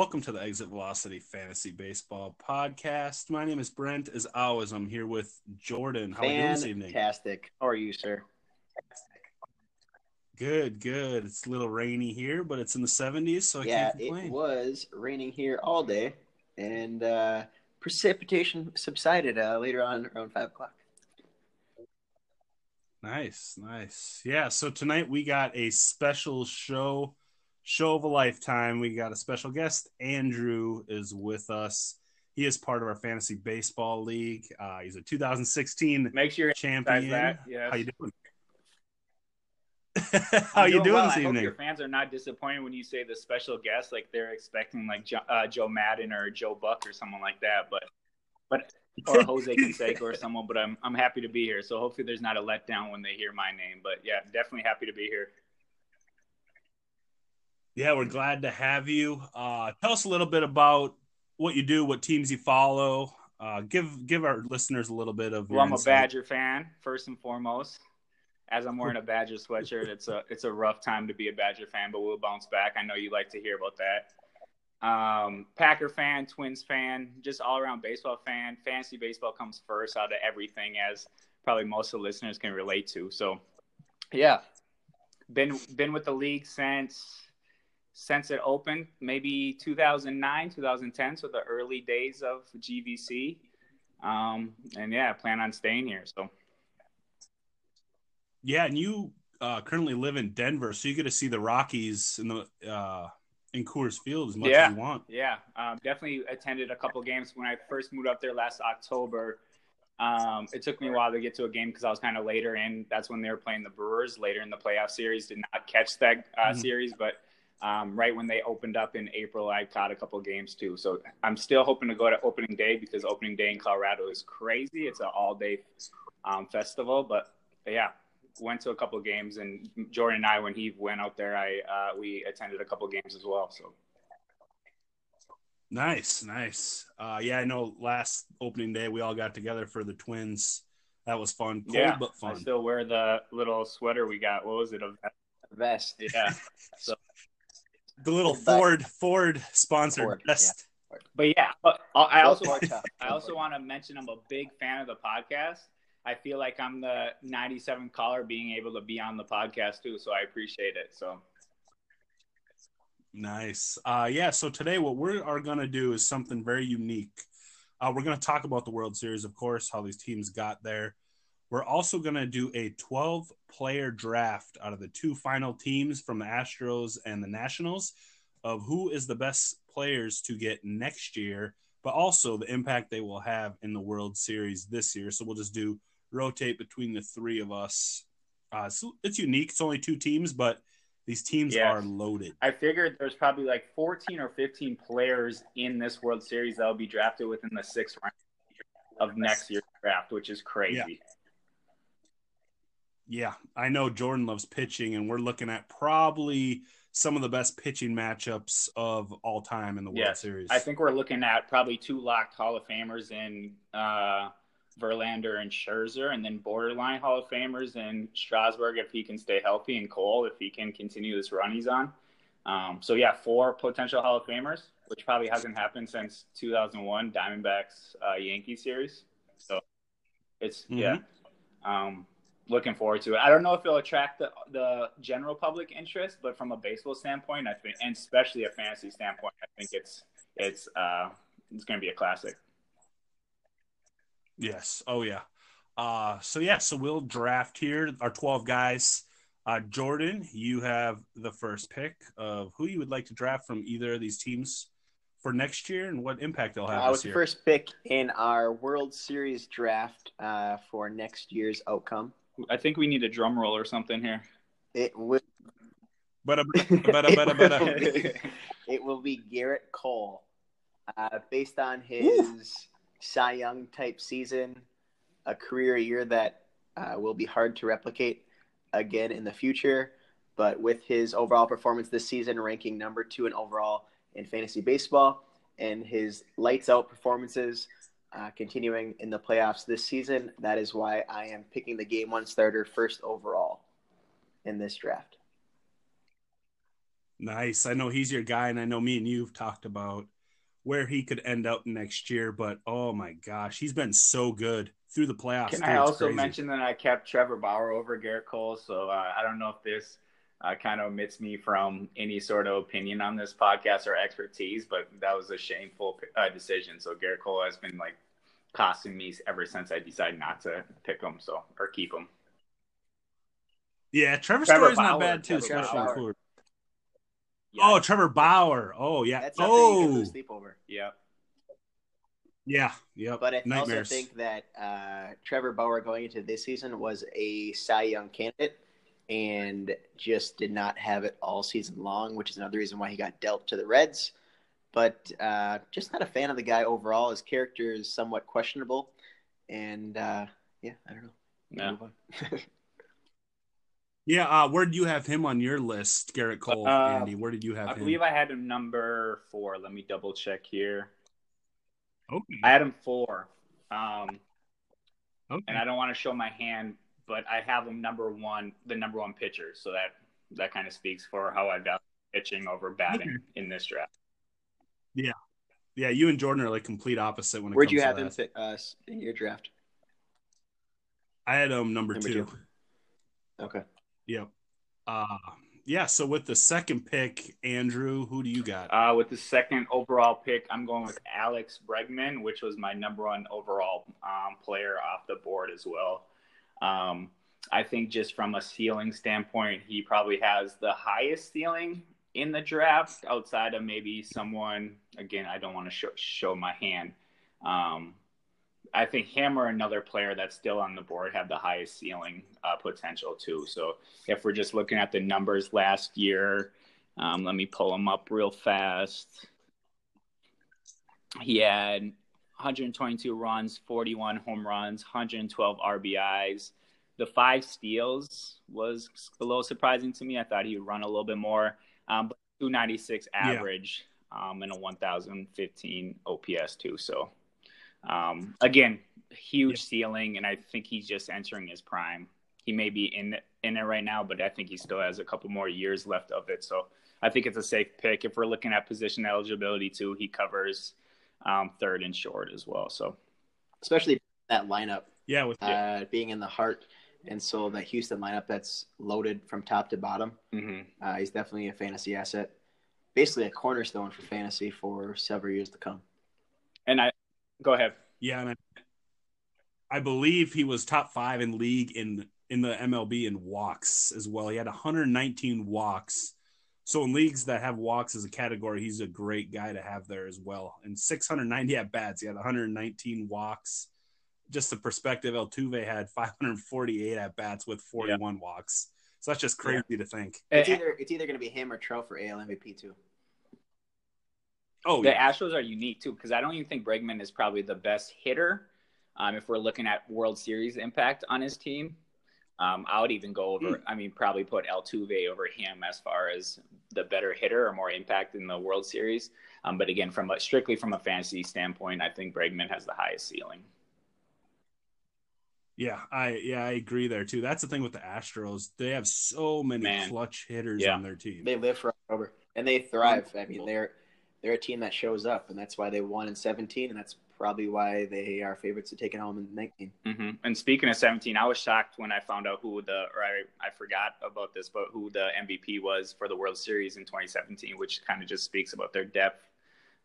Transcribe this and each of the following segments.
welcome to the Exit Velocity Fantasy Baseball Podcast. My name is Brent. As always, I'm here with Jordan. How are you this evening? Fantastic. How are you, sir? Good, good. It's a little rainy here, but it's in the 70s, so I yeah, can't complain. it was raining here all day, and uh, precipitation subsided uh, later on around five o'clock. Nice, nice. Yeah, so tonight we got a special show, show of a lifetime. We got a special guest. Andrew is with us. He is part of our fantasy baseball league. Uh, he's a 2016 Make sure champion. that. Yes. How you doing? How I'm you doing well. this I hope evening? your fans are not disappointed when you say the special guest, like they're expecting like jo- uh, Joe Maddon or Joe Buck or someone like that. But but or Jose Canseco or someone. But I'm I'm happy to be here. So hopefully there's not a letdown when they hear my name. But yeah, definitely happy to be here. Yeah, we're glad to have you. Uh, tell us a little bit about what you do, what teams you follow. Uh, give give our listeners a little bit of. Well, I'm a. Badger fan first and foremost. As I'm wearing a Badger sweatshirt, it's a it's a rough time to be a Badger fan, but we'll bounce back. I know you like to hear about that. Um, Packer fan, Twins fan, just all around baseball fan. Fantasy baseball comes first out of everything, as probably most of the listeners can relate to. So, yeah, been been with the league since since it opened, maybe 2009, 2010, so the early days of GVC. Um, and yeah, I plan on staying here. So. Yeah, and you uh, currently live in Denver, so you get to see the Rockies in the uh, in Coors Field as much Yeah. as you want. Yeah, um, definitely attended a couple games when I first moved up there last October. Um, it took me a while to get to a game because I was kind of later in. That's when they were playing the Brewers later in the playoff series. Did not catch that uh, Mhm. series, but um, right when they opened up in April, I caught a couple games too. So I'm still hoping to go to opening day because opening day in Colorado is crazy. It's an all day um, festival, but, yeah. Went to a couple games, and Jordan and I, when he went out there, I uh, we attended a couple games as well. So Nice, nice. Uh, yeah, I know. Last opening day, we all got together for the Twins. That was fun. Cold yeah, but fun. I still wear the little sweater we got. What was it? A Vest. Yeah. So, the little Cold. Ford Ford sponsored Ford, vest. but yeah, but I also I also want to mention I'm a big fan of the podcast. I feel like I'm the 97 caller being able to be on the podcast too, so I appreciate it. So Nice. Uh, yeah. So today, what we are going to do is something very unique. Uh, we're going to talk about the World Series, of course, how these teams got there. We're also going to do a 12 player draft out of the two final teams from the Astros and the Nationals of who is the best players to get next year, but also the impact they will have in the World Series this year. So we'll just do rotate between the three of us. Uh, so it's unique. It's only two teams, but these teams Yeah. are loaded. I figured there's probably like 14 or 15 players in this World Series that will be drafted within the sixth round of next year's draft, which is crazy. Yeah, I know Jordan loves pitching, and we're looking at probably some of the best pitching matchups of all time in the World Yes, Series. I think we're looking at probably two locked Hall of Famers in uh, Verlander and Scherzer, and then borderline Hall of Famers in Strasburg if he can stay healthy, and Cole if he can continue this run he's on. Um, so yeah, four potential Hall of Famers, which probably hasn't happened since 2001 Diamondbacks uh, Yankee series. So it's yeah, um, looking forward to it. I don't know if it'll attract the the general public interest, but from a baseball standpoint, I think, and especially a fantasy standpoint, I think it's it's uh, it's going to be a classic. yes. Oh yeah. Uh, so yeah, so we'll draft here our twelve guys. Uh, Jordan, you have the first pick of who you would like to draft from either of these teams for next year, and what impact they'll have I this was the year. first pick in our World Series draft uh, for next year's outcome. I think we need a drum roll or something here. It will. But it will be Gerrit Cole, uh, based on his Cy Young type season, a career year that uh, will be hard to replicate again in the future. But with his overall performance this season, ranking number two in overall in fantasy baseball, and his lights out performances uh, continuing in the playoffs this season, that is why I am picking the game one starter first overall in this draft. Nice. I know he's your guy, and I know me and you've talked about where he could end up next year. But oh my gosh, he's been so good through the playoffs. Can too. I also crazy. mention that I kept Trevor Bauer over Gerrit Cole? So uh, I don't know if this uh, kind of omits me from any sort of opinion on this podcast or expertise, but that was a shameful uh, decision. So Gerrit Cole has been like costing me ever since I decided not to pick him, so or keep him. Yeah, Trevor, Trevor Story's Bauer, not bad too, Trevor especially Bauer. in Yeah, Oh, Trevor Bauer. Oh yeah. That's something you can oh lose sleep over. yeah. yeah. Yep. But I Nightmares. also think that uh, Trevor Bauer going into this season was a Cy Young candidate and just did not have it all season long, which is another reason why he got dealt to the Reds. But uh, just not a fan of the guy overall. His character is somewhat questionable, and uh, yeah, I don't know. Yeah. Yeah, uh, where did you have him on your list, Gerrit Cole, Uh, Andy? Where did you have I him? I believe I had him number four. Let me double check here. okay. I had him four. Um, okay. and I don't want to show my hand, but I have him number one, the number one pitcher. So that that kind of speaks for how I value pitching over batting Okay. in this draft. Yeah, yeah. you and Jordan are like complete opposite when it comes to that. Where'd you have that. him fit uh, in your draft? I had him number, Number two. two. Okay. Yep. Uh, yeah. So with the second pick, Andrew, who do you got? Uh, with the second overall pick, I'm going with Alex Bregman, which was my number one overall um, player off the board as well. Um, I think just from a ceiling standpoint, he probably has the highest ceiling in the draft outside of maybe someone. Again, I don't want to show, show my hand. Um, I think him or another player that's still on the board have the highest ceiling uh, potential too. So if we're just looking at the numbers last year, um, let me pull them up real fast. He had 122 runs, 41 home runs, 112 RBIs. The five steals was a little surprising to me. I thought he would run a little bit more, um, but 296 average um, and a 1,015 OPS too. So um, again, huge Yeah. ceiling, and I think he's just entering his prime. He may be in in it right now, but I think he still has a couple more years left of it. So I think it's a safe pick. If we're looking at position eligibility too, he covers um, third and short as well. So Especially that lineup Yeah, with uh, being in the heart, and so that Houston lineup that's loaded from top to bottom. mhm. Uh, he's definitely a fantasy asset, basically a cornerstone for fantasy for several years to come. and I go ahead. yeah, and I, I believe he was top five in league in in the MLB in walks as well. He had 119 walks. So in leagues that have walks as a category, he's a great guy to have there as well. And 690 at bats, he had 119 walks. Just the perspective, Altuve had 548 at bats with 41 walks. So that's just crazy to think. It's either it's either going to be him or Trout for AL MVP too. Oh the yeah, Astros are unique too because I don't even think Bregman is probably the best hitter. Um, if we're looking at World Series impact on his team, um, I would even go over. I mean, probably put Altuve over him as far as the better hitter or more impact in the World Series. Um, but again, from a, strictly from a fantasy standpoint, I think Bregman has the highest ceiling. yeah, I yeah I agree there too. That's the thing with the Astros; they have so many Man. clutch hitters Yeah. on their team. They live for October and they thrive. I mean, they're they're a team that shows up, and that's why they won in 17, and that's probably why they are favorites to take it home in 19. hmm And speaking of 17, I was shocked when I found out who the, or I, I forgot about this, but who the MVP was for the World Series in 2017, which kind of just speaks about their depth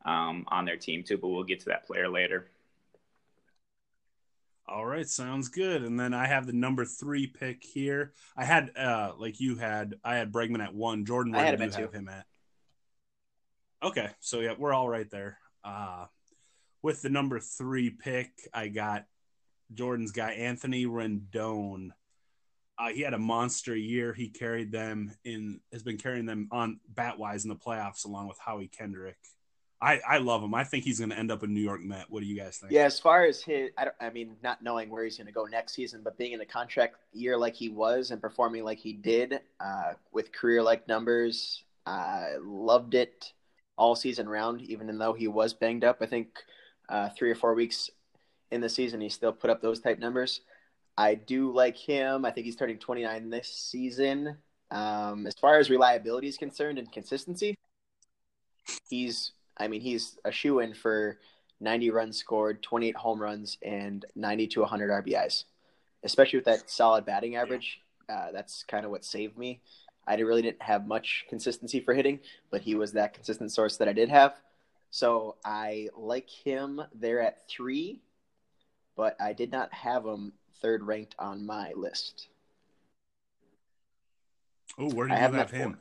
um, on their team too. But we'll get to that player later. All right, sounds good. And then I have the number three pick here. I had uh like you had I had Bregman at one. Jordan, I where did you have him at? Okay, so yeah, we're all right there. Uh with the number three pick, I got Jordan's guy Anthony Rendon. Uh, he had a monster year. He carried them in has been carrying them on bat wise in the playoffs along with Howie Kendrick. I, I love him. I think he's going to end up in New York Met. What do you guys think? Yeah, as far as his, I, I mean, not knowing where he's going to go next season, but being in a contract year like he was and performing like he did uh, with career like numbers, uh, loved it all season round, even though he was banged up. I think uh, three or four weeks in the season, he still put up those type numbers. I do like him. I think he's turning 29 this season. Um, as far as reliability is concerned and consistency, he's I mean he's a shoe in for 90 runs scored, 28 home runs, and 90 to 100 RBIs. Especially with that solid batting average, uh, that's kind of what saved me. I really didn't have much consistency for hitting, but he was that consistent source that I did have. So I like him there at three, but I did not have him third ranked on my list. Oh, where did you have, have him?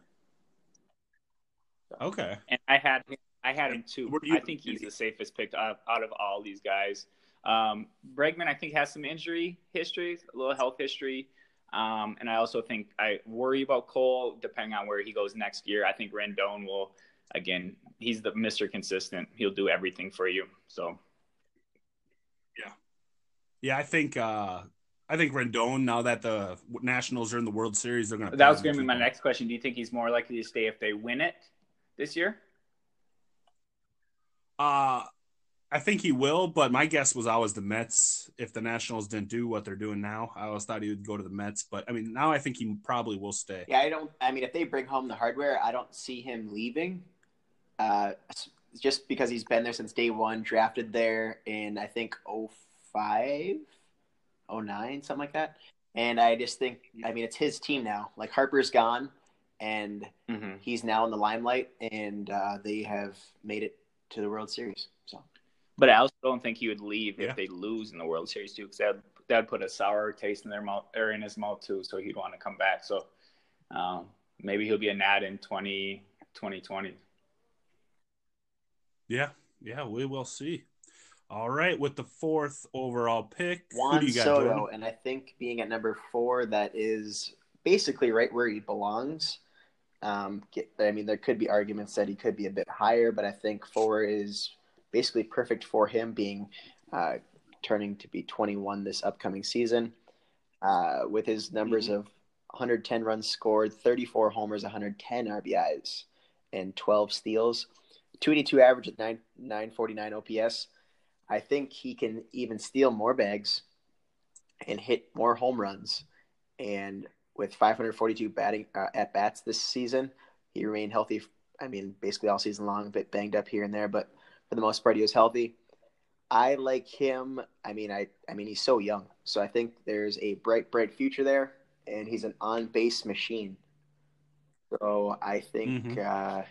Four. Okay. And I had him, I had him too. I think he's the safest pick out, out of all these guys. Um, Bregman, I think, has some injury history, a little health history. Um, and I also think I worry about Cole depending on where he goes next year. I think Rendon will, again, he's the Mr. Consistent. He'll do everything for you. So, yeah. Yeah, I think uh, I think Rendon. Now that the Nationals are in the World Series, they're going to. That was going to be my next question. Do you think he's more likely to stay if they win it this year? Uh I think he will, but my guess was always the Mets. If the Nationals didn't do what they're doing now, I always thought he would go to the Mets. But I mean, now I think he probably will stay. Yeah, I don't. I mean, if they bring home the hardware, I don't see him leaving. Uh, just because he's been there since day one, drafted there in I think 05, 09, something like that. And I just think, I mean, it's his team now. Like Harper's gone, and mm-hmm. he's now in the limelight, and uh, they have made it to the World Series. So, but I also don't think he would leave yeah. if they lose in the World Series too, because that that put a sour taste in their mouth or in his mouth too. So he'd want to come back. So um, maybe he'll be a Nat in 20, 2020. Yeah, yeah, we will see. All right, with the fourth overall pick, Juan who do you got, Soto, Jordan? and I think being at number four, that is basically right where he belongs. Um, get, I mean, there could be arguments that he could be a bit higher, but I think four is basically perfect for him, being uh, turning to be 21 this upcoming season. Uh, with his numbers mm-hmm. of 110 runs scored, 34 homers, 110 RBIs, and 12 steals, 282 average at 9, 949 OPS. I think he can even steal more bags and hit more home runs and with 542 batting uh, at bats this season. He remained healthy. I mean, basically all season long, a bit banged up here and there, but for the most part, he was healthy. I like him. I mean, I, I mean, he's so young, so I think there's a bright, bright future there, and he's an on-base machine. So I think, mm-hmm. uh,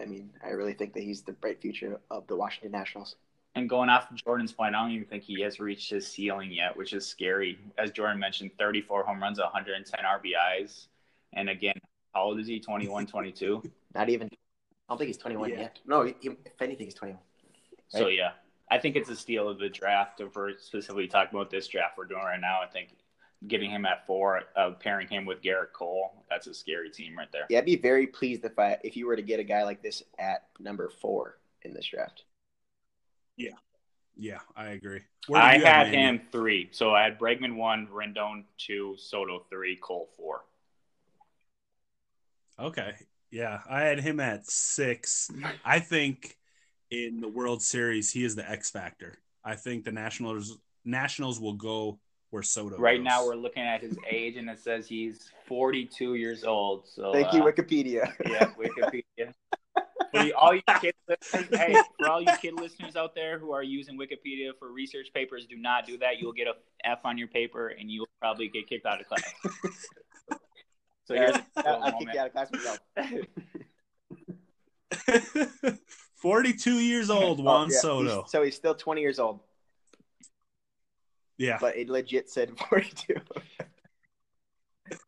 I mean, I really think that he's the bright future of the Washington Nationals. And going off Jordan's point, I don't even think he has reached his ceiling yet, which is scary. As Jordan mentioned, 34 home runs, 110 RBIs. And again, how old is he? 21, 22? Not even. I don't think he's 21 yeah. yet. No, he, if anything, he's 21. Right? So, yeah, I think it's a steal of the draft. If we're specifically talking about this draft we're doing right now, I think getting him at four, uh, pairing him with Gerrit Cole, that's a scary team right there. Yeah, I'd be very pleased if I if you were to get a guy like this at number four in this draft. Yeah. Yeah, I agree. I had him three. So I had Bregman one, Rendon two, Soto three, Cole four. Okay. Yeah, I had him at six. I think in the World Series he is the X factor. I think the Nationals Nationals will go where Soto. Right goes. now we're looking at his age and it says he's 42 years old. So thank you, uh, Wikipedia. yeah, Wikipedia. For all you kid listeners, hey, for all you kid listeners out there who are using Wikipedia for research papers, do not do that. You'll get a F on your paper, and you'll probably get kicked out of class. so here's I'll kick you out of class myself. Forty-two years old, Juan oh, yeah. Soto. He's, so he's still twenty years old. Yeah, but it legit said forty-two.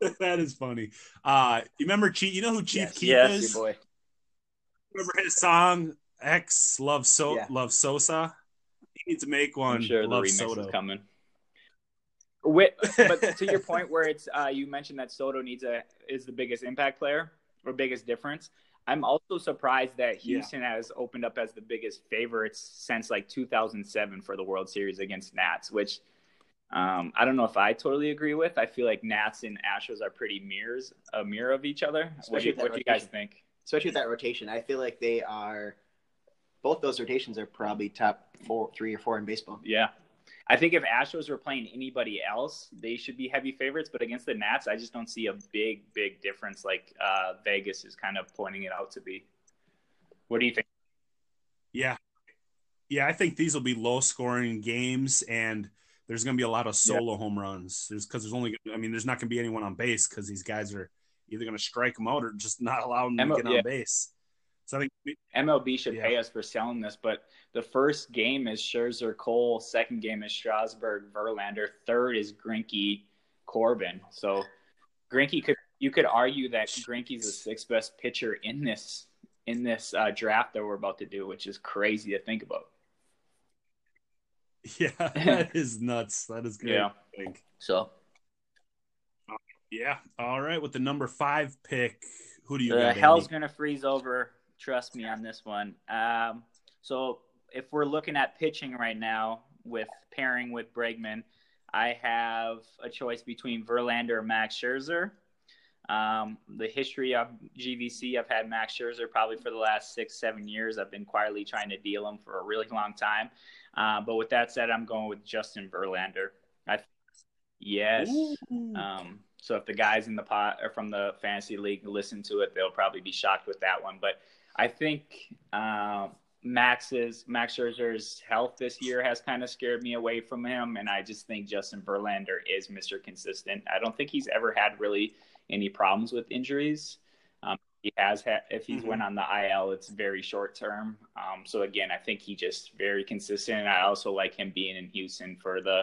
that is funny. Uh, you remember Chief? You know who Chief yes, Keef yes, is? boy. Remember his song X Love So yeah. Love Sosa? He needs to make one. I'm sure Love the remix Soto. is coming. With, but to your point, where it's uh, you mentioned that Soto needs a is the biggest impact player or biggest difference. I'm also surprised that Houston yeah. has opened up as the biggest favorites since like 2007 for the World Series against Nats, which um, I don't know if I totally agree with. I feel like Nats and Astros are pretty mirrors, a mirror of each other. Especially what do you, what do you guys think? especially with that rotation. I feel like they are both those rotations are probably top four, three or four in baseball. Yeah, I think if Astros were playing anybody else, they should be heavy favorites. But against the Nats, I just don't see a big, big difference like uh, Vegas is kind of pointing it out to be. What do you think? Yeah, yeah, I think these will be low scoring games, and there's going to be a lot of solo yeah. home runs. There's because there's only, I mean, there's not going to be anyone on base because these guys are either going to strike them out or just not allow them to get yeah. on base. So I think MLB should yeah. pay us for selling this, but the first game is Scherzer Cole, second game is Strasburg Verlander, third is Greinke Corbin. So Greinke could you could argue that Greinke's the sixth best pitcher in this in this uh, draft that we're about to do, which is crazy to think about. Yeah, that is nuts. That is great. Yeah. So. Yeah. All right. With the number five pick, who do you? The hell's gonna freeze over. Trust me on this one. Um, so if we're looking at pitching right now with pairing with Bregman, I have a choice between Verlander and Max Scherzer. Um, the history of GVC, I've had Max Scherzer probably for the last six, seven years. I've been quietly trying to deal him for a really long time. Uh, but with that said, I'm going with Justin Verlander. I, yes. Um, so if the guys in the pot or from the fantasy league listen to it, they'll probably be shocked with that one. But I think uh, Max's Max Scherzer's health this year has kind of scared me away from him, and I just think Justin Verlander is Mr. Consistent. I don't think he's ever had really any problems with injuries. He has had if he's mm-hmm. went on the IL, it's very short term. Um, so again, I think he just very consistent. And I also like him being in Houston for the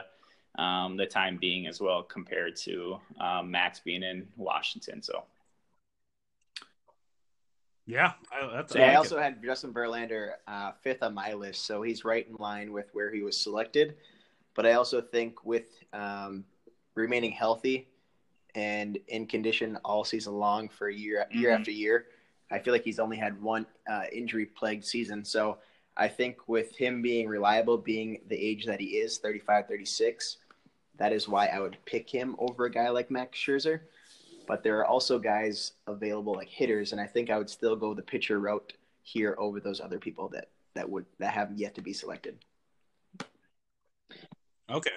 um, the time being as well, compared to um, Max being in Washington. So. Yeah, I, so I, also it. had Justin Verlander uh, fifth on my list, so he's right in line with where he was selected. But I also think with um, remaining healthy, and in condition all season long for year mm-hmm. year after year. I feel like he's only had one uh, injury plagued season. So I think with him being reliable, being the age that he is, 35, 36, that is why I would pick him over a guy like Max Scherzer. But there are also guys available like hitters, and I think I would still go the pitcher route here over those other people that that would that have yet to be selected. Okay,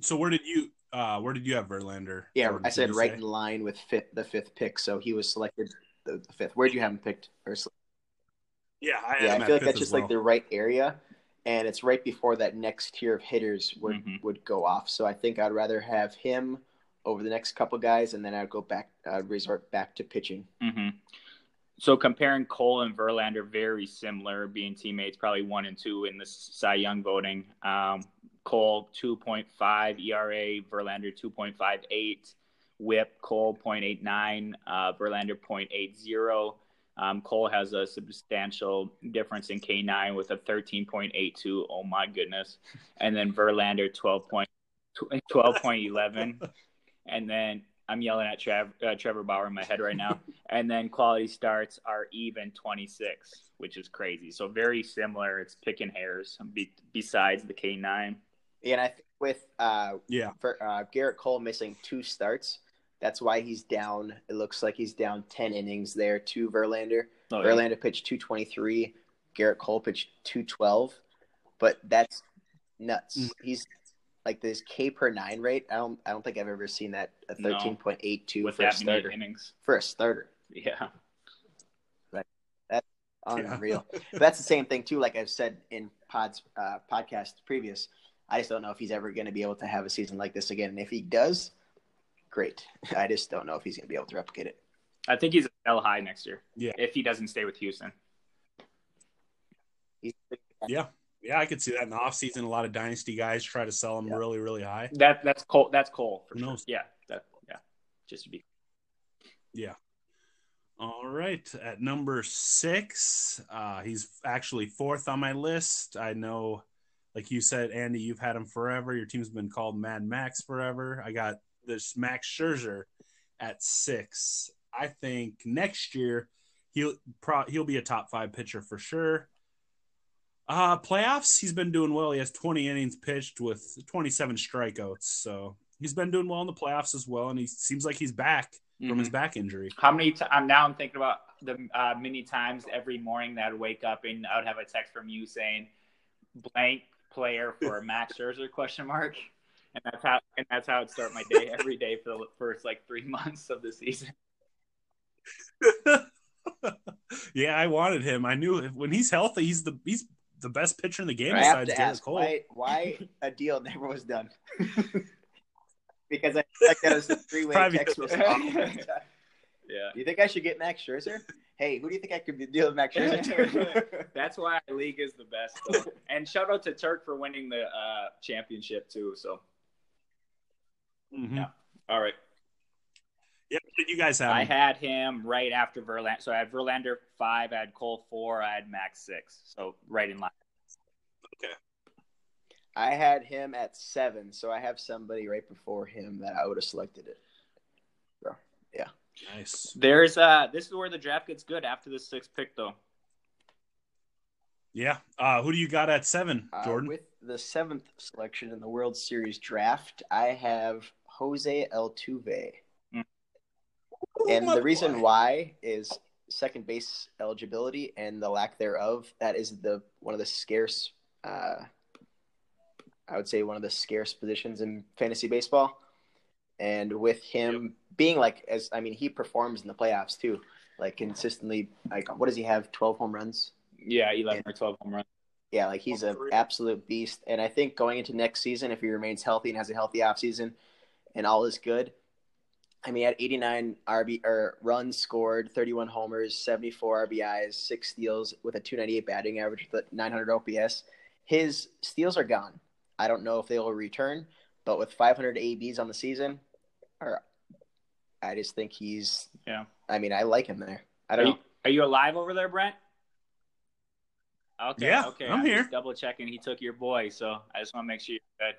so where did you uh, where did you have Verlander? Yeah, I said right say? in line with fifth, the fifth pick, so he was selected the, the fifth. Where did you have him picked? yeah, I, yeah, I feel like that's just well. like the right area, and it's right before that next tier of hitters would mm-hmm. would go off. So I think I'd rather have him over the next couple guys, and then I'd go back, I'd resort back to pitching. Mm-hmm. So comparing Cole and Verlander, very similar, being teammates, probably one and two in the Cy Young voting. Um, Cole 2.5 ERA, Verlander 2.58, WHIP Cole 0.89, uh, Verlander 0.80. Um, Cole has a substantial difference in K9 with a 13.82. Oh my goodness. And then Verlander 12 point, 12.11. and then I'm yelling at Trav, uh, Trevor Bauer in my head right now. and then quality starts are even 26, which is crazy. So very similar. It's picking hairs be, besides the K9. And I think with uh, yeah for uh, Gerrit Cole missing two starts, that's why he's down. It looks like he's down ten innings there to Verlander. Oh, Verlander yeah. pitched two twenty three. Gerrit Cole pitched two twelve, but that's nuts. Mm. He's like this K per nine rate. I don't I don't think I've ever seen that a thirteen point eight two for a starter. Innings. For a starter. Yeah. Right. That's unreal. Yeah. that's the same thing too. Like I've said in pods uh, podcast previous. I just don't know if he's ever going to be able to have a season like this again. And if he does, great. I just don't know if he's going to be able to replicate it. I think he's a sell high next year. Yeah. If he doesn't stay with Houston. Yeah. Yeah, I could see that in the offseason. A lot of dynasty guys try to sell him yeah. really, really high. That that's Cole. That's Cole for Who sure. Yeah. That yeah. Just to be. Yeah. All right. At number six, uh, he's actually fourth on my list. I know like you said, Andy, you've had him forever. Your team's been called Mad Max forever. I got this Max Scherzer at six. I think next year he'll pro- he'll be a top five pitcher for sure. Uh playoffs, he's been doing well. He has 20 innings pitched with 27 strikeouts, so he's been doing well in the playoffs as well. And he seems like he's back mm-hmm. from his mm-hmm. back injury. How many? T- I'm now I'm thinking about the uh, many times every morning that I'd wake up and I would have a text from you saying, "Blank player for Max Scherzer question mark. And that's how and that's how I'd start my day every day for the first like three months of the season. yeah, I wanted him. I knew when he's healthy, he's the he's the best pitcher in the game I besides to Gerrit Cole. why, why a deal never was done. because I feel like that was a three-way text message. Yeah. Do you think I should get Max Scherzer? Hey, who do you think I could deal with Max Scherzer? That's why our league is the best. Though. And shout out to Turk for winning the uh, championship too. So Mhm. Yeah. all right. Yeah, did you guys have? I him? had him right after Verlander. So I had Verlander five, I had Cole four, I had Max six. So right in line. Okay. I had him at seven, so I have somebody right before him that I would have selected it. Nice. There's uh this is where the draft gets good after the sixth pick though. Yeah. Uh, who do you got at seven, Uh, Jordan? with the seventh selection in the World Series draft, I have Jose Altuve. Mm. And my the reason why is second base eligibility and the lack thereof. That is the one of the scarce, uh, I would say, one of the scarce positions in fantasy baseball. And with him being like, as I mean, he performs in the playoffs too, like consistently. Like, what does he have? Twelve home runs. Yeah, eleven or twelve home runs. Yeah, like he's an absolute beast. And I think going into next season, if he remains healthy and has a healthy offseason and all is good, I mean, at 89 RB or runs scored, 31 homers, 74 RBIs, six steals with a 298 batting average with a 900 OPS. His steals are gone. I don't know if they will return, but with 500 ABs on the season, or I just think he's. Yeah. I mean, I like him there. I Are don't. you, know. are you alive over there, Brent? Okay, Yeah, okay. I'm here. Double checking. He took your boy, so I just want to make sure you're good.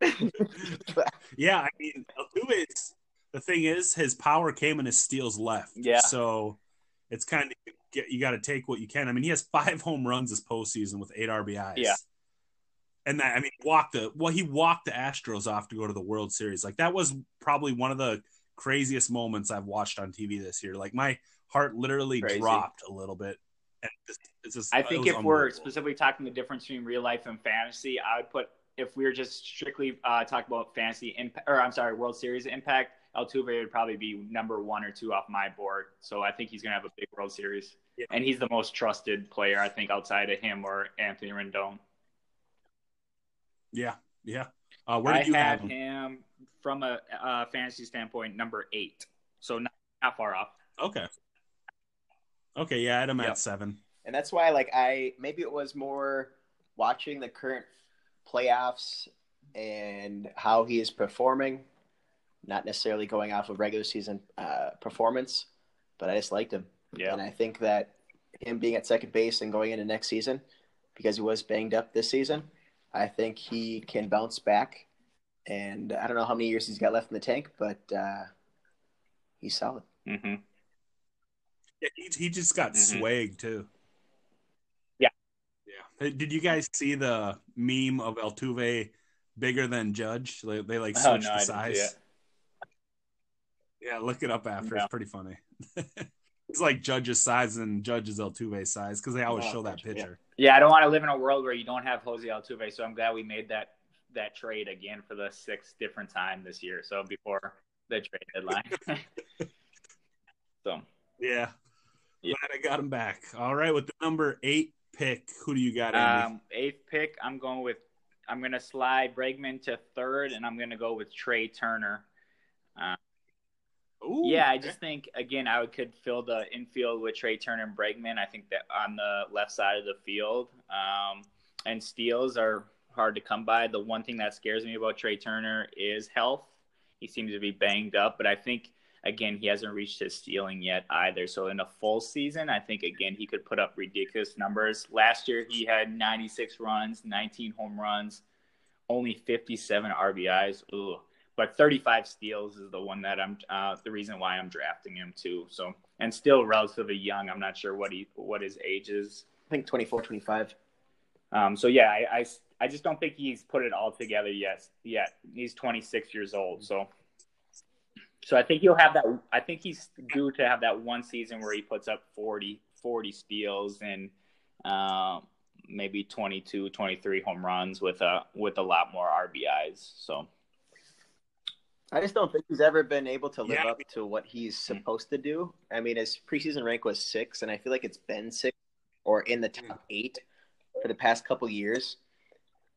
Yeah, I mean, Altuve's the thing is his power came and his steals left. Yeah. So it's kind of you got to take what you can. I mean, he has five home runs this postseason with eight RBIs. Yeah. And that I mean, walked the well, he walked the Astros off to go to the World Series. Like that was probably one of the craziest moments I've watched on TV this year. Like my heart literally Crazy. dropped a little bit. And it's, it's just, I think if we're specifically talking the difference between real life and fantasy, I would put if we were just strictly uh, talking about fantasy impact, or I'm sorry, World Series impact, Altuve would probably be number one or two off my board. So I think he's going to have a big World Series, Yeah. and he's the most trusted player I think outside of him or Anthony Rendon. Yeah, yeah. Uh, where did I you had have him? him from a uh, fantasy standpoint, number eight, so not, not far off. Okay. Okay, yeah, I had him Yep. at seven. and that's why like i maybe it was more watching the current playoffs and how he is performing not necessarily going off of regular season uh, performance but i just liked him Yeah, and i think that him being at second base and going into next season because he was banged up this season i think he can bounce back and i don't know how many years he's got left in the tank but uh, he's solid hmm Yeah, he, he just got Mhm. swag too. Yeah. Yeah. Did you guys see the meme of Altuve bigger than Judge? They, they like Oh, switched no, the size. Yeah, look it up after. Yeah. It's pretty funny. it's like Judge's size and Judge's Altuve's size because they always Oh, show that gotcha, yeah. picture. Yeah, I don't want to live in a world where you don't have Jose Altuve, so I'm glad we made that that trade again for the sixth different time this year. So before the trade deadline. so Yeah. Yeah. Glad I got him back. All right, with the number eight pick, who do you got, Andy? um, eighth pick, I'm going with I'm gonna slide Bregman to third, and I'm gonna go with Trea Turner. Ooh, yeah, I just think again I could fill the infield with Trea Turner and Bregman. I think that on the left side of the field, um, and steals are hard to come by. The one thing that scares me about Trea Turner is health. He seems to be banged up, but I think again he hasn't reached his ceiling yet either. So in a full season, I think again he could put up ridiculous numbers. Last year he had 96 runs, 19 home runs, only 57 RBIs. Ooh but 35 steals is the one that I'm uh, the reason why I'm drafting him too. So and still relatively young. I'm not sure what he what his age is. i think 24 25 Um, so yeah, I, I I just don't think he's put it all together yet. Yet he's 26 years old. So so I think he'll have that. I think he's due to have that one season where he puts up 40 40 steals and um, maybe 22, 23 home runs with a with a lot more RBIs. So I just don't think he's ever been able to live Yeah. up to what he's supposed to do. I mean, his preseason rank was six, and I feel like it's been six or in the top eight for the past couple years.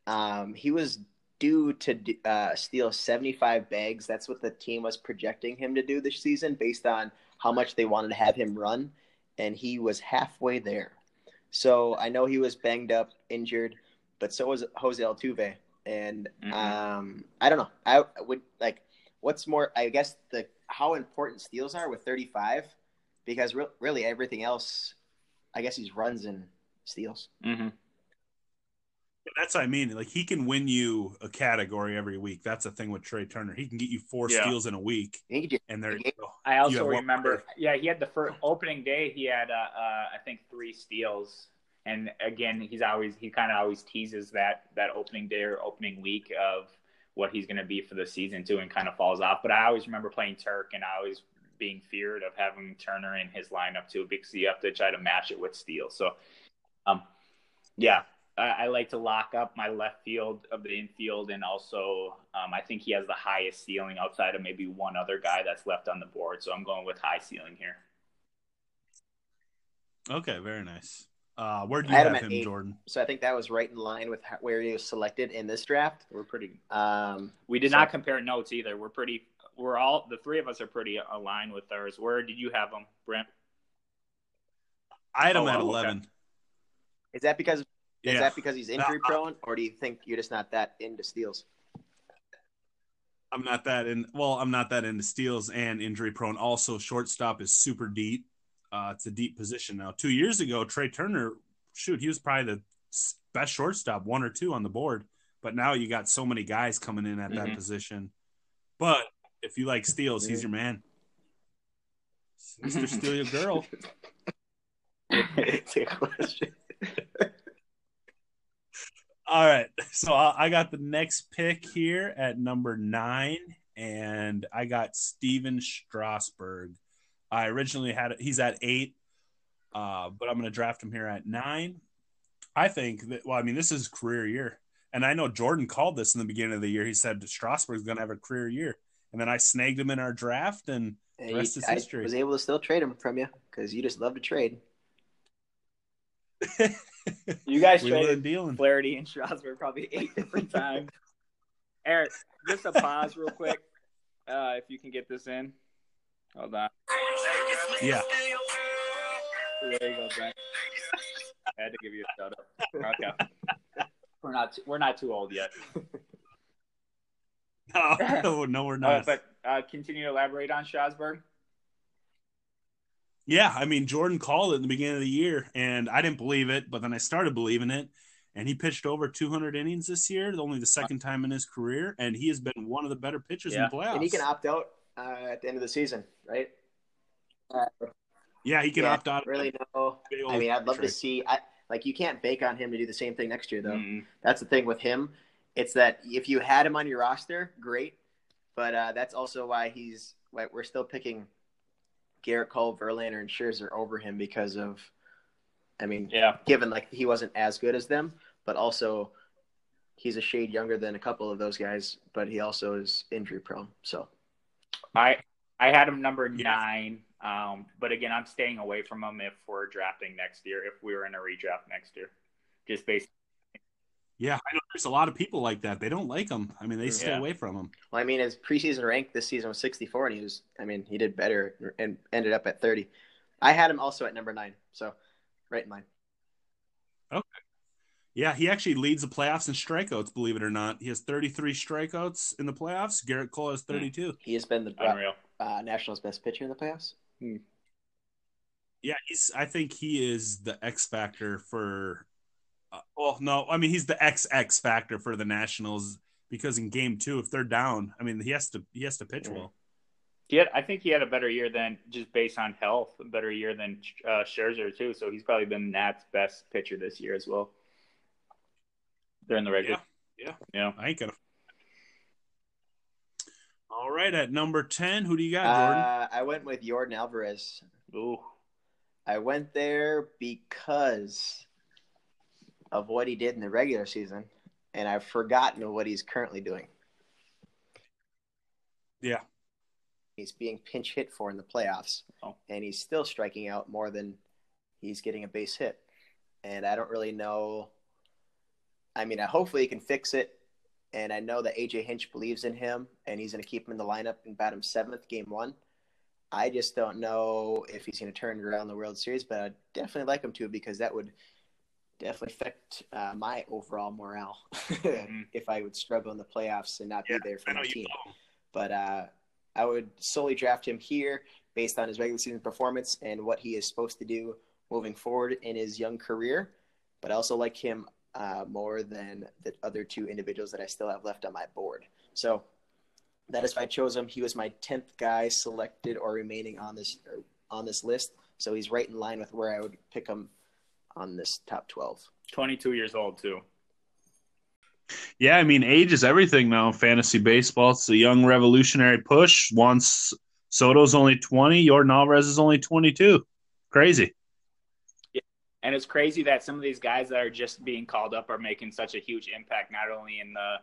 Um, he was due to uh, steal 75 bags. That's what the team was projecting him to do this season based on how much they wanted to have him run, and he was halfway there. So I know he was banged up, injured, but so was Jose Altuve. And Mhm. um, I don't know. I would like what's more i guess the how important steals are with 35 because re- really everything else i guess he's runs and steals hmm That's what I mean. Like he can win you a category every week. That's the thing with Trea Turner. He can get you four Yeah. steals in a week, I think he just- and there. I also have remember, player. yeah, he had the first opening day. He had, uh, uh, I think, three steals, and again, he's always he kind of always teases that that opening day or opening week of what he's going to be for the season too, and kind of falls off. But I always remember playing Turk, and I always being feared of having Turner in his lineup too, because you have to try to match it with steals. So, um, yeah. I, I like to lock up my left field of the infield, and also um, I think he has the highest ceiling outside of maybe one other guy that's left on the board. So I'm going with high ceiling here. Okay, very nice. Uh, where do you I had him have at him, eight. Jordan? so i think that was right in line with how, where he was selected in this draft We're pretty. um, We did So- not compare notes either. We're pretty. We're all the three of us are pretty aligned with ours. Where did you have them, Brent? I had him Oh, at okay. eleven. is that because is that because he's injury Uh, prone or do you think you're just not that into steals I'm not that in. Well, I'm not that into steals and injury prone. Also, shortstop is super deep. Uh, it's a deep position now. Two years ago, Trea Turner, shoot, he was probably the best shortstop, one or two on the board. But now you got so many guys coming in at that Mhm. position. But if you like steals, he's your man. Mister Steal Your Girl. it's a question All right. So I I got the next pick here at number nine, and I got Stephen Strasburg. I originally had he's at eight, uh, but I'm going to draft him here at nine. I think that, well, I mean, this is career year. And I know Jordan called this in the beginning of the year. He said Strasburg's going to have a career year. And then I snagged him in our draft, and And Rest is I history. was able to still trade him from you because you just love to trade You guys we traded dealing. Flaherty and Strasburg probably eight different times. Eric, just a pause real quick. Uh, if you can get this in. Hold on. Yeah. There you go, Brent. I had to give you a shout out. Okay. We're not we're not too old yet. No, no, we're Uh, not. but uh, continue to elaborate on Strasburg. Yeah, I mean Jordan called it in the beginning of the year, and I didn't believe it, but then I started believing it, and he pitched over 200 innings this year, only the second time in his career, and he has been one of the better pitchers Yeah. in the playoffs. and he can opt out uh, at the end of the season right uh, yeah, he can yeah, opt out. really no I mean, I'd love to see. I like you can't bank on him to do the same thing next year, though. Mm. That's the thing with him. It's that if you had him on your roster, great, but uh, that's also why he's why we're still picking Gerrit Cole, Verlander, and Scherzer over him because of, I mean, Yeah. given like he wasn't as good as them, but also he's a shade younger than a couple of those guys, but he also is injury prone. So I I had him number Yeah. nine. Um, but again, I'm staying away from him if we're drafting next year. If we were in a redraft next year, just based. Yeah, I know there's a lot of people like that. They don't like him. I mean, they stay Yeah. away from him. Well, I mean, his preseason rank this season was 64, and he was, I mean, he did better and ended up at 30. I had him also at number nine, so right in line. Okay. Yeah, he actually leads the playoffs in strikeouts. Believe it or not, he has 33 strikeouts in the playoffs. Gerrit Cole has 32. He has been the uh, Nationals' best pitcher in the playoffs. Yeah, he's. I think he is the X factor for. Uh, well, no, I mean he's the X X factor for the Nationals because in Game Two, if they're down, I mean he has to he has to pitch Mhm. well. He had, I think he had a better year than just based on health, a better year than uh, Scherzer too. So he's probably been Nat's best pitcher this year as well. During the regular, Yeah, yeah. I ain't gonna. All right, at number ten, who do you got, Jordan? Uh, I went with Yordan Alvarez. Ooh, I went there because of what he did in the regular season, and I've forgotten what he's currently doing. Yeah. He's being pinch hit for in the playoffs, Oh. and he's still striking out more than he's getting a base hit. And I don't really know. I mean, I hopefully he can fix it. And I know that AJ Hinch believes in him, and he's going to keep him in the lineup and bat him seventh, game one. I just don't know if he's going to turn around the World Series, but I'd definitely like him to because that would definitely affect uh, my overall morale Mhm. if I would struggle in the playoffs and not Yeah, be there for my team. But uh, I would solely draft him here based on his regular season performance and what he is supposed to do moving forward in his young career. But I also like him uh, more than the other two individuals that I still have left on my board. So that is why I chose him. He was my tenth guy selected or remaining on this on this list. So he's right in line with where I would pick him on this top twelve. 22 years old too. Yeah, I mean, age is everything now in fantasy baseball. It's a young revolutionary push. Once Soto's only 20, Yordan Alvarez is only 22. Crazy. And it's crazy that some of these guys that are just being called up are making such a huge impact, not only in the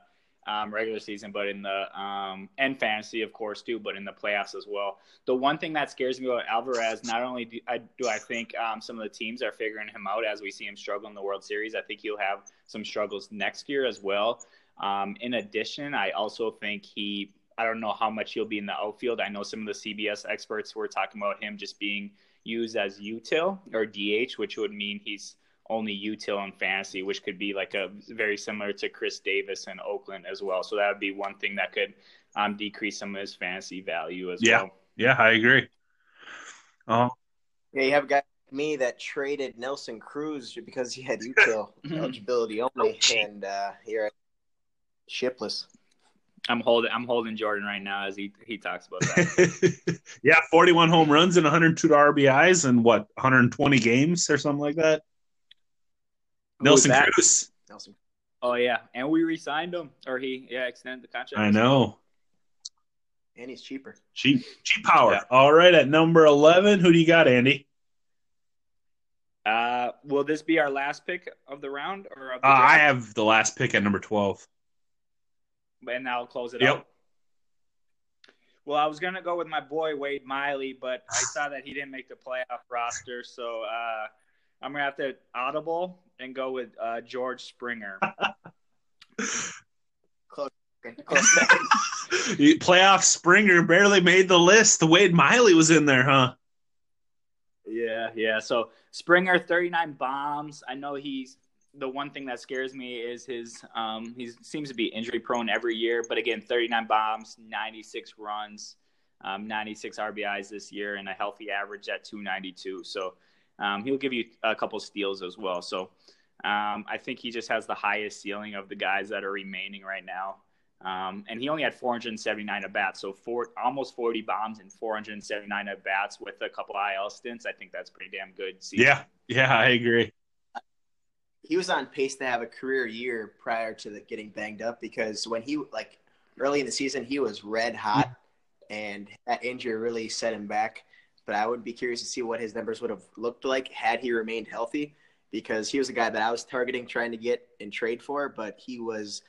um, regular season, but in the um, and fantasy, of course, too, but in the playoffs as well. The one thing that scares me about Alvarez, not only do I, do I think um, some of the teams are figuring him out as we see him struggle in the World Series, I think he'll have some struggles next year as well. Um, in addition, I also think he, I don't know how much he'll be in the outfield. I know some of the CBS experts were talking about him just being used as util or DH, which would mean he's only util in fantasy, which could be like a very similar to Khris Davis in Oakland as well. So that would be one thing that could um, decrease some of his fantasy value as Yeah. well. Yeah, I agree. Oh, Yeah, you have a guy like me that traded Nelson Cruz because he had util eligibility only, and uh, here shipless. I'm holding I'm holding Jordan right now as he he talks about that. yeah, 41 home runs and 102 RBIs and what, 120 games or something like that? Who was Nelson? Cruz. Nelson. oh yeah, and we re-signed him, or he yeah extended the contract. I know. And he's cheaper. Cheap, cheap power. Yeah. All right, at number 11, who do you got, Andy? Uh, will this be our last pick of the round, or of the Uh, I have the last pick at number 12. and I'll close it Yep. out. Well, I was gonna go with my boy Wade Miley, but I saw that he didn't make the playoff roster, so uh, I'm gonna have to audible and go with uh, George Springer. Close. Close second. Playoff Springer barely made the list. The Wade Miley was in there, huh? yeah, yeah. So Springer, 39 bombs. I know he's the one thing that scares me is his um he seems to be injury prone every year, but again, 39 bombs, 96 runs, um, 96 RBIs this year, and a healthy average at 292. So um, he'll give you a couple steals as well. So um, I think he just has the highest ceiling of the guys that are remaining right now. Um, and he only had 479 at bats, so four, almost 40 bombs and 479 at bats with a couple IL stints. I think that's pretty damn good. season. Yeah, yeah, I agree. he was on pace to have a career year prior to the getting banged up because when he like early in the season he was red hot and that injury really set him back but i would be curious to see what his numbers would have looked like had he remained healthy because he was a guy that i was targeting trying to get and trade for but he was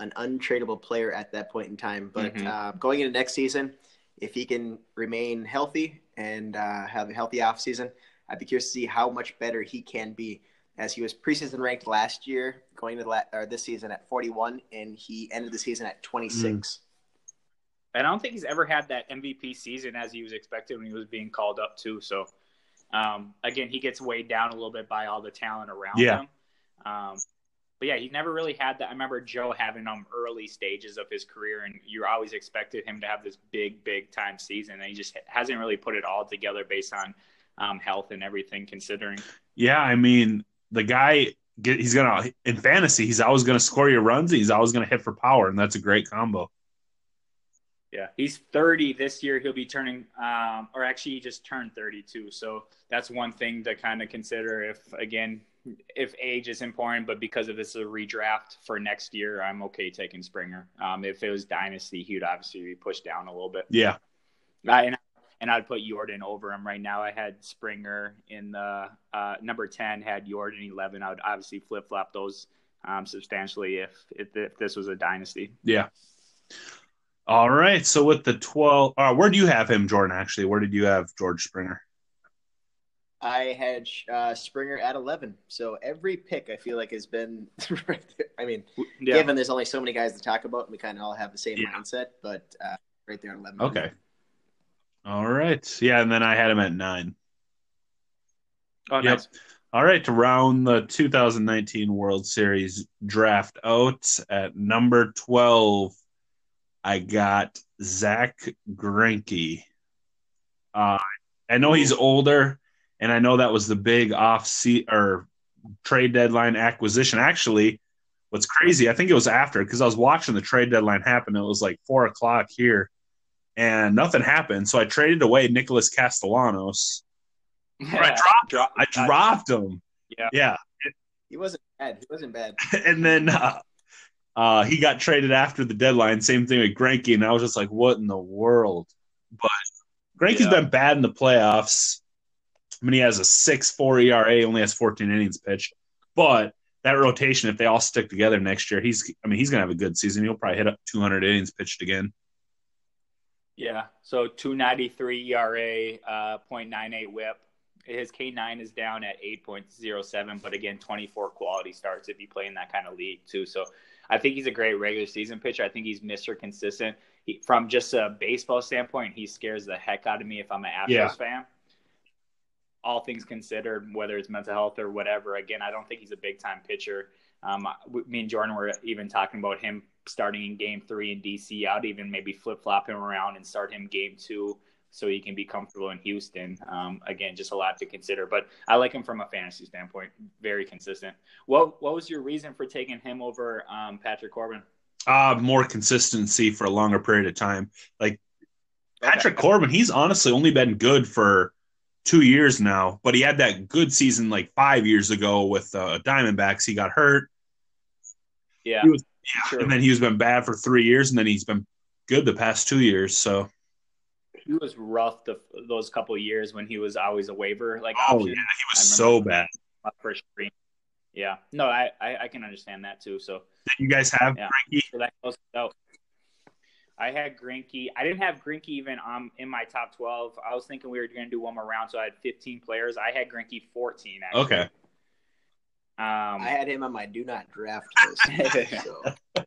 an untradeable player at that point in time but Mhm. uh, going into next season if he can remain healthy and uh, have a healthy offseason i'd be curious to see how much better he can be as he was preseason ranked last year, going to the la- or this season at 41, and he ended the season at 26. And I don't think he's ever had that MVP season as he was expected when he was being called up too. So um, again, he gets weighed down a little bit by all the talent around Yeah. him. Um, but yeah, he never really had that. I remember Joe having them early stages of his career, and you always expected him to have this big, big time season, and he just hasn't really put it all together based on um, health and everything. Considering, Yeah, I mean, the guy he's gonna in fantasy, he's always gonna score your runs. He's always gonna hit for power, and that's a great combo. Yeah, he's 30 this year. He'll be turning, um, or actually, he just turned 32. So that's one thing to kind of consider. If again, if age is important, but because of this is a redraft for next year, I'm okay taking Springer. Um, if it was dynasty, he would obviously be pushed down a little bit. Yeah, Uh, and and I'd put Yordan over him right now. I had Springer in the uh, number ten, had Yordan eleven. I would obviously flip flop those um, substantially if, if if this was a dynasty. Yeah. All right. So with the twelve, uh, where do you have him, Jordan? Actually, where did you have George Springer? I had uh, Springer at 11. So every pick I feel like has been right there. I mean, Yeah. given there's only so many guys to talk about, and we kind of all have the same Yeah. mindset, but uh, right there at 11. Okay. All right. Yeah, and then I had him at nine. Oh, Yep. nice. All right, to round the 2019 World Series draft out at number 12, I got Zach Greinke. Uh, I know he's older, and I know that was the big off seat or trade deadline acquisition. Actually, what's crazy, I think it was after because I was watching the trade deadline happen. It was like four o'clock here, and nothing happened. So I traded away Nicholas Castellanos. I dropped, Drop- I dropped him. Yeah. yeah. He wasn't bad. He wasn't bad. and then uh, uh, he got traded after the deadline. Same thing with Greinke, and I was just like, "What in the world?" But Greinke's Yeah. been bad in the playoffs. I mean, he has a six four ERA, only has fourteen innings pitched. But that rotation, if they all stick together next year, he's I mean, he's gonna have a good season. He'll probably hit up two hundred innings pitched again. Yeah. So 293 ERA, uh, 0.98 whip. His K9 is down at 8.07, but again, 24 quality starts if you play in that kind of league too. So I think he's a great regular season pitcher. I think he's Mr. Consistent. He, from just a baseball standpoint, he scares the heck out of me if I'm an Astros Yeah. fan. All things considered, whether it's mental health or whatever, again, I don't think he's a big time pitcher. Um, me and Jordan were even talking about him starting in game three in DC. I'd even maybe flip flop him around and start him game two so he can be comfortable in Houston. Um, again, just a lot to consider, but I like him from a fantasy standpoint. Very consistent. What What was your reason for taking him over um, Patrick Corbin? Uh, more consistency for a longer period of time. Like Patrick Corbin, he's honestly only been good for two years now, but he had that good season like five years ago with uh, Diamondbacks. He got hurt, Yeah, was- True. and then he's been bad for three years, and then he's been good the past two years. So, he was rough the, those couple of years when he was always a waiver like oh option. yeah, he was so bad. my first screen. Yeah, no, I, I I can understand that too. So Did you guys have Yeah. Frankie? So that goes out. I had Greinke. I didn't have Greinke even um in my top twelve. I was thinking we were going to do one more round, so I had fifteen players. I had Greinke fourteen. Actually. Okay, Um, I had him on my do not draft list. so.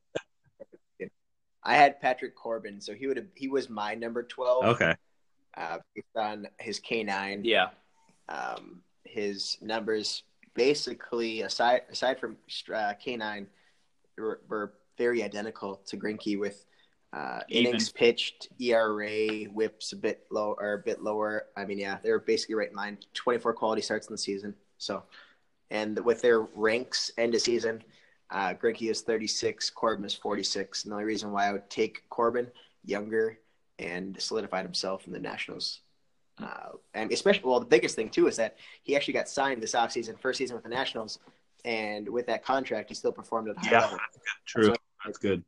I had Patrick Corbin, so he would have he was my number 12 okay, uh, based on his K9. yeah, um, his numbers basically aside aside from uh, K9 were, were very identical to Greinke with uh, innings pitched, ERA, whips a bit low or a bit lower. I mean, yeah, they were basically right in line. 24 quality starts in the season. So, and with their ranks end of season, uh, Greinke is 36, Corbin is 46. And the only reason why I would take Corbin, younger, and solidified himself in the Nationals uh, and especially, well, the biggest thing too is that he actually got signed this offseason, first season with the Nationals, and with that contract, he still performed at a high Yeah. level. true. That's good.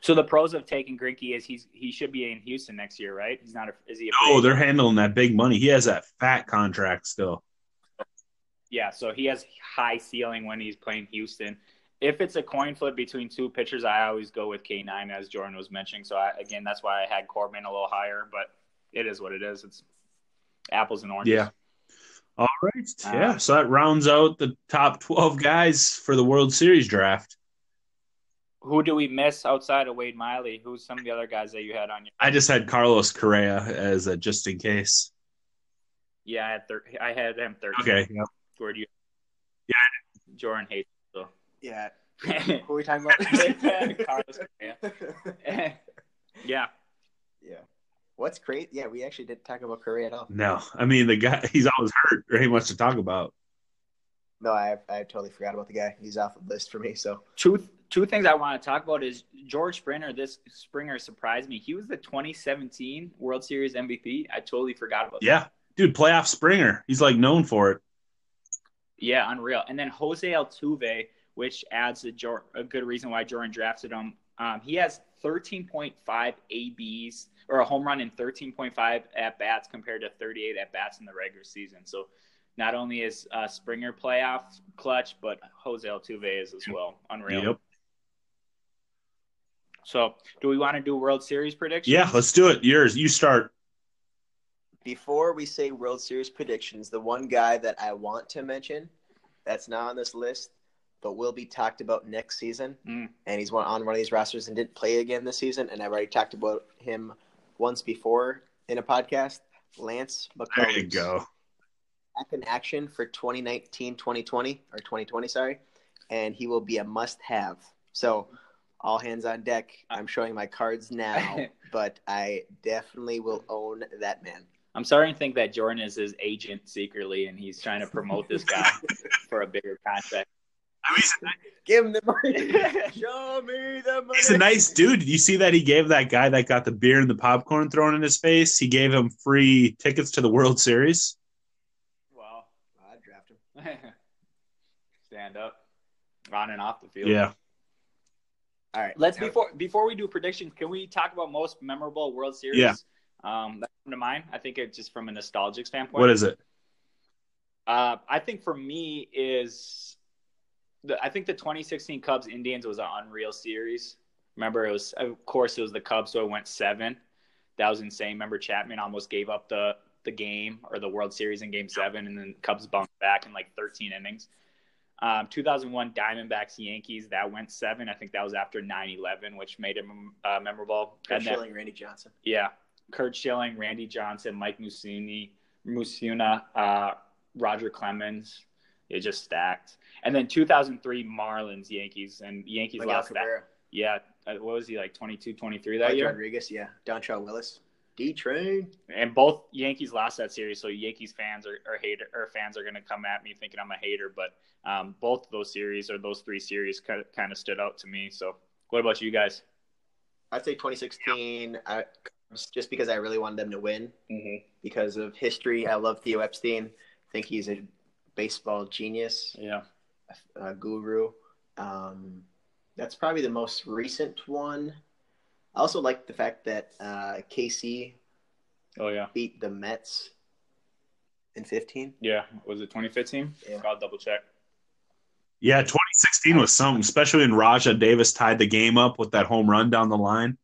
So the pros of taking Greinke is he's he should be in Houston next year, right? He's not. A, is he? A Oh, free they're handling that big money. He has that fat contract still. Yeah, so he has high ceiling when he's playing Houston. If it's a coin flip between two pitchers, I always go with K9 as Jordan was mentioning. So I, again, that's why I had Corbin a little higher, but it is what it is. It's apples and oranges. Yeah. All right. Uh, yeah. So that rounds out the top 12 guys for the World Series draft. Who do we miss outside of Wade Miley? Who's some of the other guys that you had on your? I just had Carlos Correa as a just in case. Yeah, I had, thir- I had him 13. Okay. Yep. Where do you? Yeah. Jordan hates. So. Yeah. Who are we talking about? Carlos Correa. yeah. yeah. What's great? Yeah, we actually didn't talk about Correa at all. No, I mean the guy. He's always hurt. or he wants to talk about. No, I I totally forgot about the guy. He's off the list for me. So Two two things I want to talk about is George Springer. This Springer surprised me. He was the 2017 World Series MVP. I totally forgot about that. Yeah, dude, playoff Springer. He's like known for it. Yeah, unreal. And then Jose Altuve, which adds a, a good reason why Jordan drafted him. Um, he has 13.5 ABs or a home run in 13.5 at bats compared to 38 at bats in the regular season. So not only is uh, Springer playoff clutch, but Jose Altuve is as well. Unreal. Yep. So, do we want to do World Series predictions? Yeah, let's do it. Yours. You start. Before we say World Series predictions, the one guy that I want to mention that's not on this list, but will be talked about next season, Mm. and he's one, on one of these rosters and didn't play again this season, and I've already talked about him once before in a podcast. Lance There McCullers. you go. Back in action for 2019, 2020, or 2020, sorry, and he will be a must-have. So, all hands on deck. I'm showing my cards now, but I definitely will own that man. I'm starting to think that Jordan is his agent secretly, and he's trying to promote this guy for a bigger contract. I mean, he's Give him the money. Show me the money. he's a nice dude. Did you see that he gave that guy that got the beer and the popcorn thrown in his face? He gave him free tickets to the World Series. Wow. I'd draft him. Stand up, on and off the field. Yeah. All right. Let's before before we do predictions, can we talk about most memorable World Series? Yeah. Um, that come to mind. I think it's just from a nostalgic standpoint. What is it? Uh, I think for me is the I think the 2016 Cubs Indians was an unreal series. Remember, it was of course it was the Cubs, so it went seven. That was insane. Remember, Chapman almost gave up the the game or the World Series in Game Seven, and then Cubs bumped back in like 13 innings. Um, 2001 Diamondbacks Yankees that went seven. I think that was after 9/11, which made it uh, memorable. Curt And then- Schilling, Randy Johnson. yeah, Curt Schilling, Randy Johnson, Mike Musuni, Musuna, uh, Roger Clemens. It just stacked. And then 2003 Marlins Yankees and Yankees Miguel lost that. Yeah, uh, what was he like 22, 23 that Mike year? Rodriguez, yeah. Dontrelle Willis. D Train. And both Yankees lost that series, so Yankees fans are, are hater or fans are going to come at me thinking I'm a hater. But um, both of those series or those three series kind of stood out to me. So, what about you guys? I'd say 2016, I, just because I really wanted them to win Mm-hmm. because of history. I love Theo Epstein. I think he's a baseball genius, Yeah. a guru. Um, that's probably the most recent one. I also like the fact that uh, KC Oh yeah. beat the Mets in 15. Yeah. Was it 2015? Yeah. I'll double check. Yeah, 2016 was something, especially when Rajai Davis tied the game up with that home run down the line.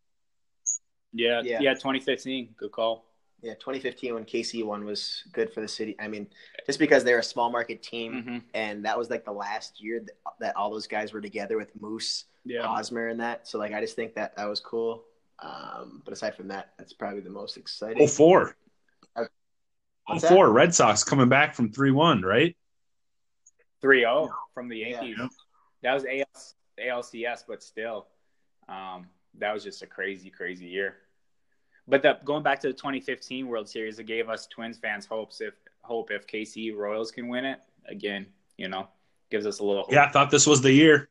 Yeah, Yeah. yeah, 2015. Good call. Yeah, 2015 when KC won was good for the city. I mean, just because they're a small market team, Mm-hmm. and that was like the last year that, that all those guys were together with Moose, Yeah. Hosmer, and that. So like, I just think that that was cool. Um, but aside from that, that's probably the most exciting. Oh four. Uh, Oh what's four. Red Sox coming back from three one, right? 3 0 from the Yankees. Yeah. That was AL, ALCS, but still, um, that was just a crazy, crazy year. But the, going back to the 2015 World Series, it gave us Twins fans hopes if hope if KC Royals can win it again. You know, gives us a little hope Yeah, I thought this was the year.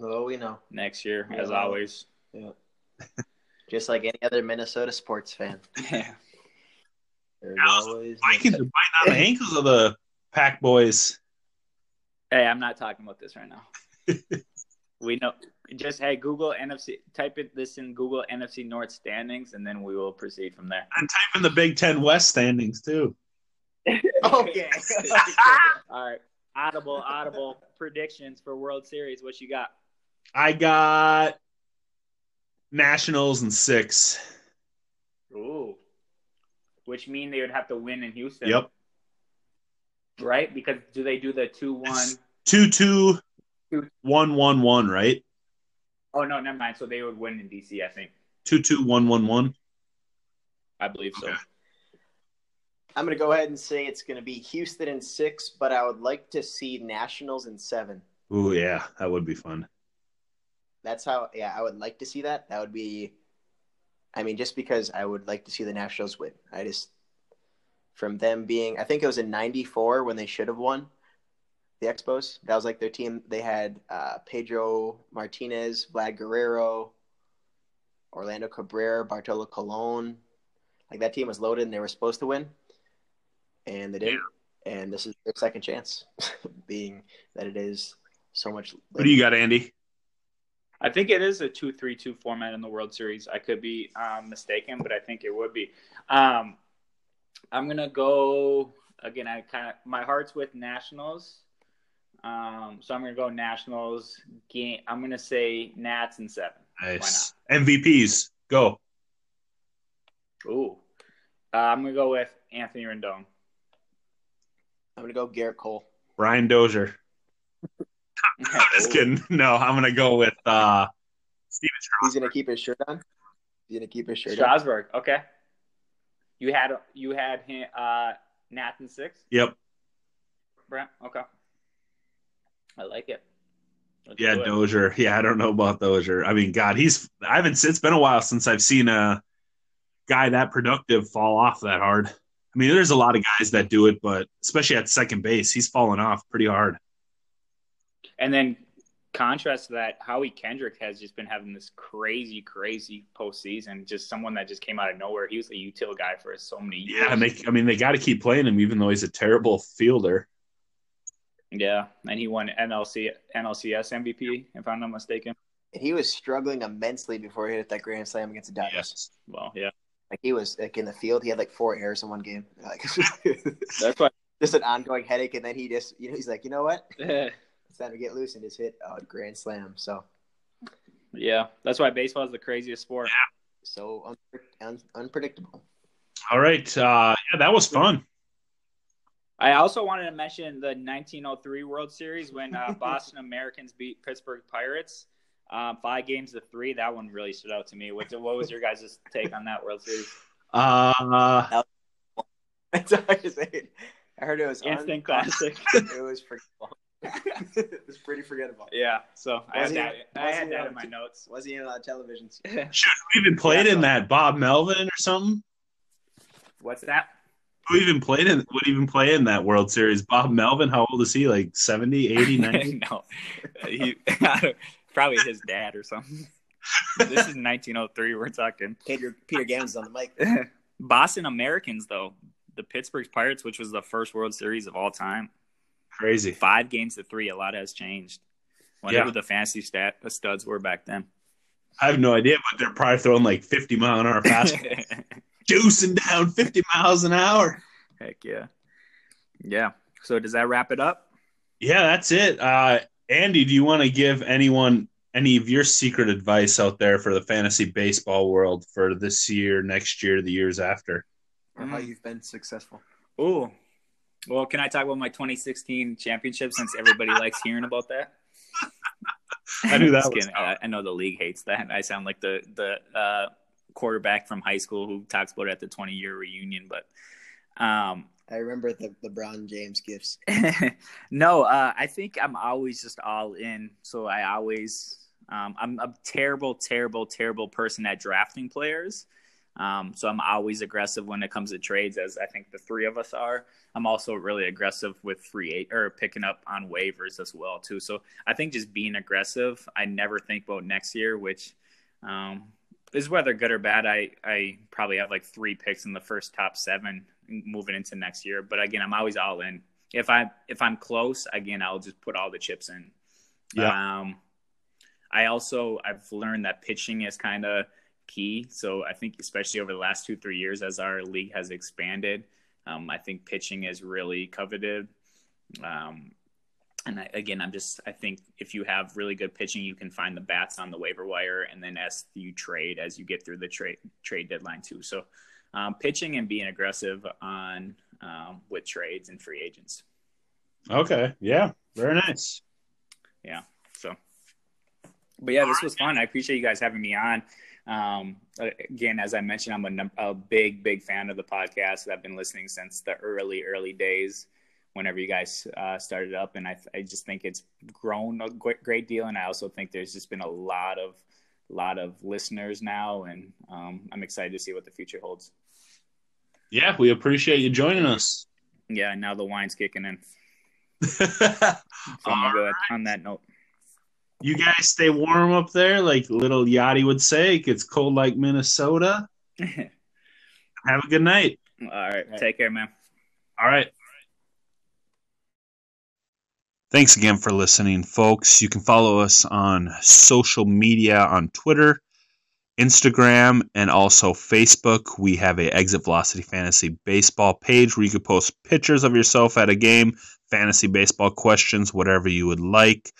Oh, we know. next year, as always. Yeah. Just like any other Minnesota sports fan. Yeah. Always Vikings are biting on the ankles of the Pack boys. Hey, I'm not talking about this right now. we know. Just hey, Google NFC. Type it this in Google NFC North standings, and then we will proceed from there. And type in the Big Ten West standings too. okay. All right. Audible, audible predictions for World Series. What you got? I got Nationals and six. Ooh. Which mean they would have to win in Houston. Yep. Right? Because do they do the two one? Two two one one one, right? Oh no, never mind. So they would win in DC, I think. Two two one one one. I believe so. Okay. I'm going to go ahead and say it's going to be Houston in six, but I would like to see Nationals in seven. Ooh, yeah, that would be fun. That's how, yeah, I would like to see that. That would be, I mean, just because I would like to see the Nationals win. I just, from them being, I think it was in 94 when they should have won the Expos. That was like their team. They had uh, Pedro Martinez, Vlad Guerrero, Orlando Cabrera, Bartolo Colon. Like that team was loaded and they were supposed to win. And they didn't. And this is their second chance, being that it is so much. What do you got, Andy? I think it is a two-three-two format in the World Series. I could be um, mistaken, but I think it would be. Um, I'm gonna go again. I kind of my heart's with Nationals, um, so I'm gonna go Nationals. Game. I'm gonna say Nats and seven. Nice MVPs. Go. Ooh, uh, I'm gonna go with Anthony Rendon. I'm gonna go Gerrit Cole. Brian Dozier. I'm just kidding. No, I'm gonna go with uh, Stephen He's gonna keep his shirt on. He's gonna keep his shirt Strasburg. on. Okay. You had you had him, uh, Nathan six. Yep. Brent. Okay. I like it. Let's yeah, Dozier. Yeah, I don't know about Dozier. I mean, God, he's. I haven't. It's been a while since I've seen a guy that productive fall off that hard. I mean, there's a lot of guys that do it, but especially at second base, he's fallen off pretty hard. And then contrast to that, Howie Kendrick has just been having this crazy, crazy postseason. Just someone that just came out of nowhere. He was a util guy for so many years. Yeah, they, I mean, they got to keep playing him, even though he's a terrible fielder. Yeah, and he won NLC NLCS MVP, if I'm not mistaken. He was struggling immensely before he hit that grand slam against the Dodgers. Yes. Well, yeah. Like he was like in the field, he had like four errors in one game. Like that's why just an ongoing headache, and then he just you know he's like, you know what? it's time to get loose and just hit a grand slam. So, yeah, that's why baseball is the craziest sport. Yeah. So un- un- unpredictable. All right, uh, yeah, that was fun. I also wanted to mention the 1903 World Series when uh, Boston Americans beat Pittsburgh Pirates. Um, five games to three. That one really stood out to me. What, what was your guys' take on that World Series? Uh, I heard it was instant classic. it was forgettable. it was pretty forgettable. Yeah, so I had, he, that, I had that in my notes. Was he in on television? Should we even played yeah, in that Bob Melvin or something? What's that? Who even played in would even play in that World Series? Bob Melvin, how old is he? Like 70, 80, 90? no. He probably his dad or something. this is 1903 we're talking. Peter Peter Gammons on the mic. Boston Americans though, the Pittsburgh Pirates, which was the first World Series of all time. Crazy. Five games to three. A lot has changed. Whatever yeah. the fantasy stat the studs were back then. I have no idea, but they're probably throwing like 50 mile an hour fastball, juicing down 50 miles an hour. Heck yeah, yeah. So does that wrap it up? Yeah, that's it. Uh, Andy, do you want to give anyone any of your secret advice out there for the fantasy baseball world for this year, next year, the years after? Or how you've been successful? Oh, well, can I talk about my 2016 championship since everybody likes hearing about that? I knew that. Was I, I, know the league hates that. I sound like the the uh, quarterback from high school who talks about it at the 20 year reunion. But um, I remember the LeBron James gifts. no, uh, I think I'm always just all in. So I always, um, I'm a terrible, terrible, terrible person at drafting players. Um, so I'm always aggressive when it comes to trades, as I think the three of us are. I'm also really aggressive with free eight or picking up on waivers as well too. So I think just being aggressive. I never think about next year, which um, is whether good or bad. I I probably have like three picks in the first top seven moving into next year. But again, I'm always all in. If I if I'm close, again, I'll just put all the chips in. Yeah. Um, I also I've learned that pitching is kind of key. So I think especially over the last two three years as our league has expanded, um, I think pitching is really coveted. Um, and I, again, I'm just I think if you have really good pitching, you can find the bats on the waiver wire, and then as you trade as you get through the trade trade deadline too. So um, pitching and being aggressive on um, with trades and free agents. Okay. Yeah. Very nice. Yeah. So, but yeah, this was fun. I appreciate you guys having me on. Um, again, as I mentioned, I'm a, a, big, big fan of the podcast. I've been listening since the early, early days. Whenever you guys uh, started up, and I, I just think it's grown a great deal, and I also think there's just been a lot of lot of listeners now, and um, I'm excited to see what the future holds. Yeah, we appreciate you joining us. Yeah, now the wine's kicking in. so I'm go right. on that note. You guys stay warm up there, like Lil Yachty would say. It gets cold like Minnesota. Have a good night. All right. Take care, man. All right. Thanks again for listening, folks. You can follow us on social media on Twitter, Instagram, and also Facebook. We have a Exit Velocity Fantasy Baseball page where you can post pictures of yourself at a game, fantasy baseball questions, whatever you would like.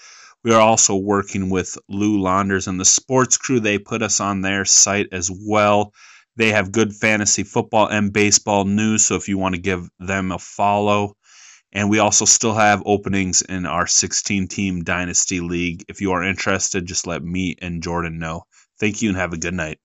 We are also working with Lou Launders and the sports crew. They put us on their site as well. They have good fantasy football and baseball news, so if you want to give them a follow. And we also still have openings in our 16 team Dynasty League. If you are interested, just let me and Jordan know. Thank you and have a good night.